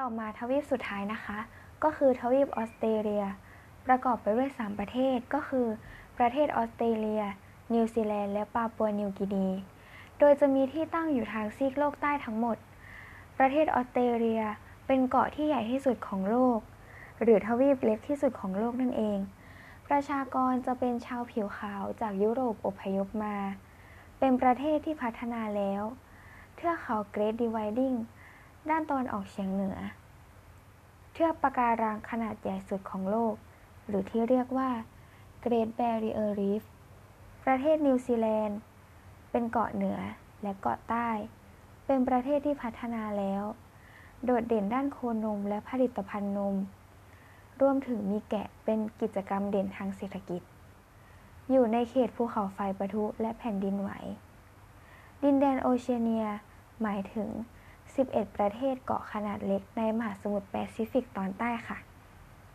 ต่อมาทวีปสุดท้ายนะคะ ก็คือทวีปออสเตรเลีย ประกอบไปด้วย 3 ประเทศก็คือ ประเทศออสเตรเลีย นิวซีแลนด์และปาปัวนิวกินี โดยจะมีที่ตั้งอยู่ทางซีกโลกใต้ทั้งหมด ประเทศออสเตรเลียเป็นเกาะที่ใหญ่ที่สุดของโลก หรือทวีปเล็กที่สุดของโลกนั่นเอง ประชากรจะเป็นชาวผิวขาวจากยุโรปอพยพมา เป็นประเทศที่พัฒนาแล้ว เทือกเขา Great Dividing ด้านตะวันออกเฉียงเหนือ เทือกปะการังขนาดใหญ่สุดของโลก หรือที่เรียกว่า Great Barrier Reef ประเทศนิวซีแลนด์ เป็นเกาะเหนือและเกาะใต้ เป็นประเทศที่พัฒนาแล้ว โดดเด่นด้านโคนมและผลิตภัณฑ์นม รวมถึงมีแกะเป็นกิจกรรมเด่นทางเศรษฐกิจ อยู่ในเขตภูเขาไฟปะทุและแผ่นดินไหว ดินแดนโอเชียเนีย หมายถึง 11 ประเทศเกาะขนาดเล็กในมหาสมุทรแปซิฟิกตอนใต้ค่ะ